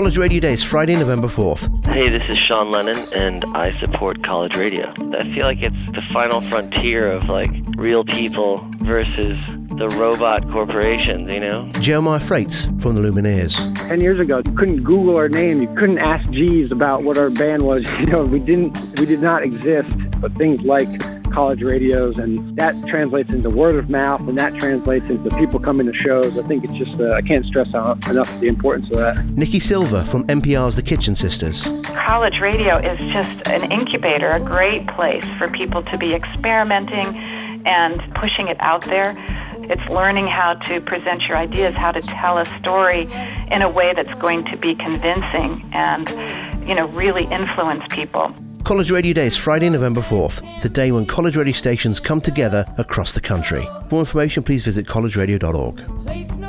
College Radio Days, Friday, November 4th. Hey, this is Sean Lennon, and I support college radio. I feel like it's the final frontier of like real people versus the robot corporations, you know? Jeremiah Fraites from the Lumineers. Ten years ago, you couldn't Google our name. You couldn't ask Jeeves about what our band was. You know, we didn't, we did not exist. But things like college radios, and that translates into word of mouth, and that translates into people coming to shows. I think it's just, uh, I can't stress out enough the importance of that. Nikki Silva from NPR's The Kitchen Sisters. College radio is just an incubator, a great place for people to be experimenting and pushing it out there. It's learning how to present your ideas, how to tell a story in a way that's going to be convincing and, you know, really influence people. College Radio Day is Friday, November 4th, the day when college radio stations come together across the country. For more information, please visit collegeradio.org.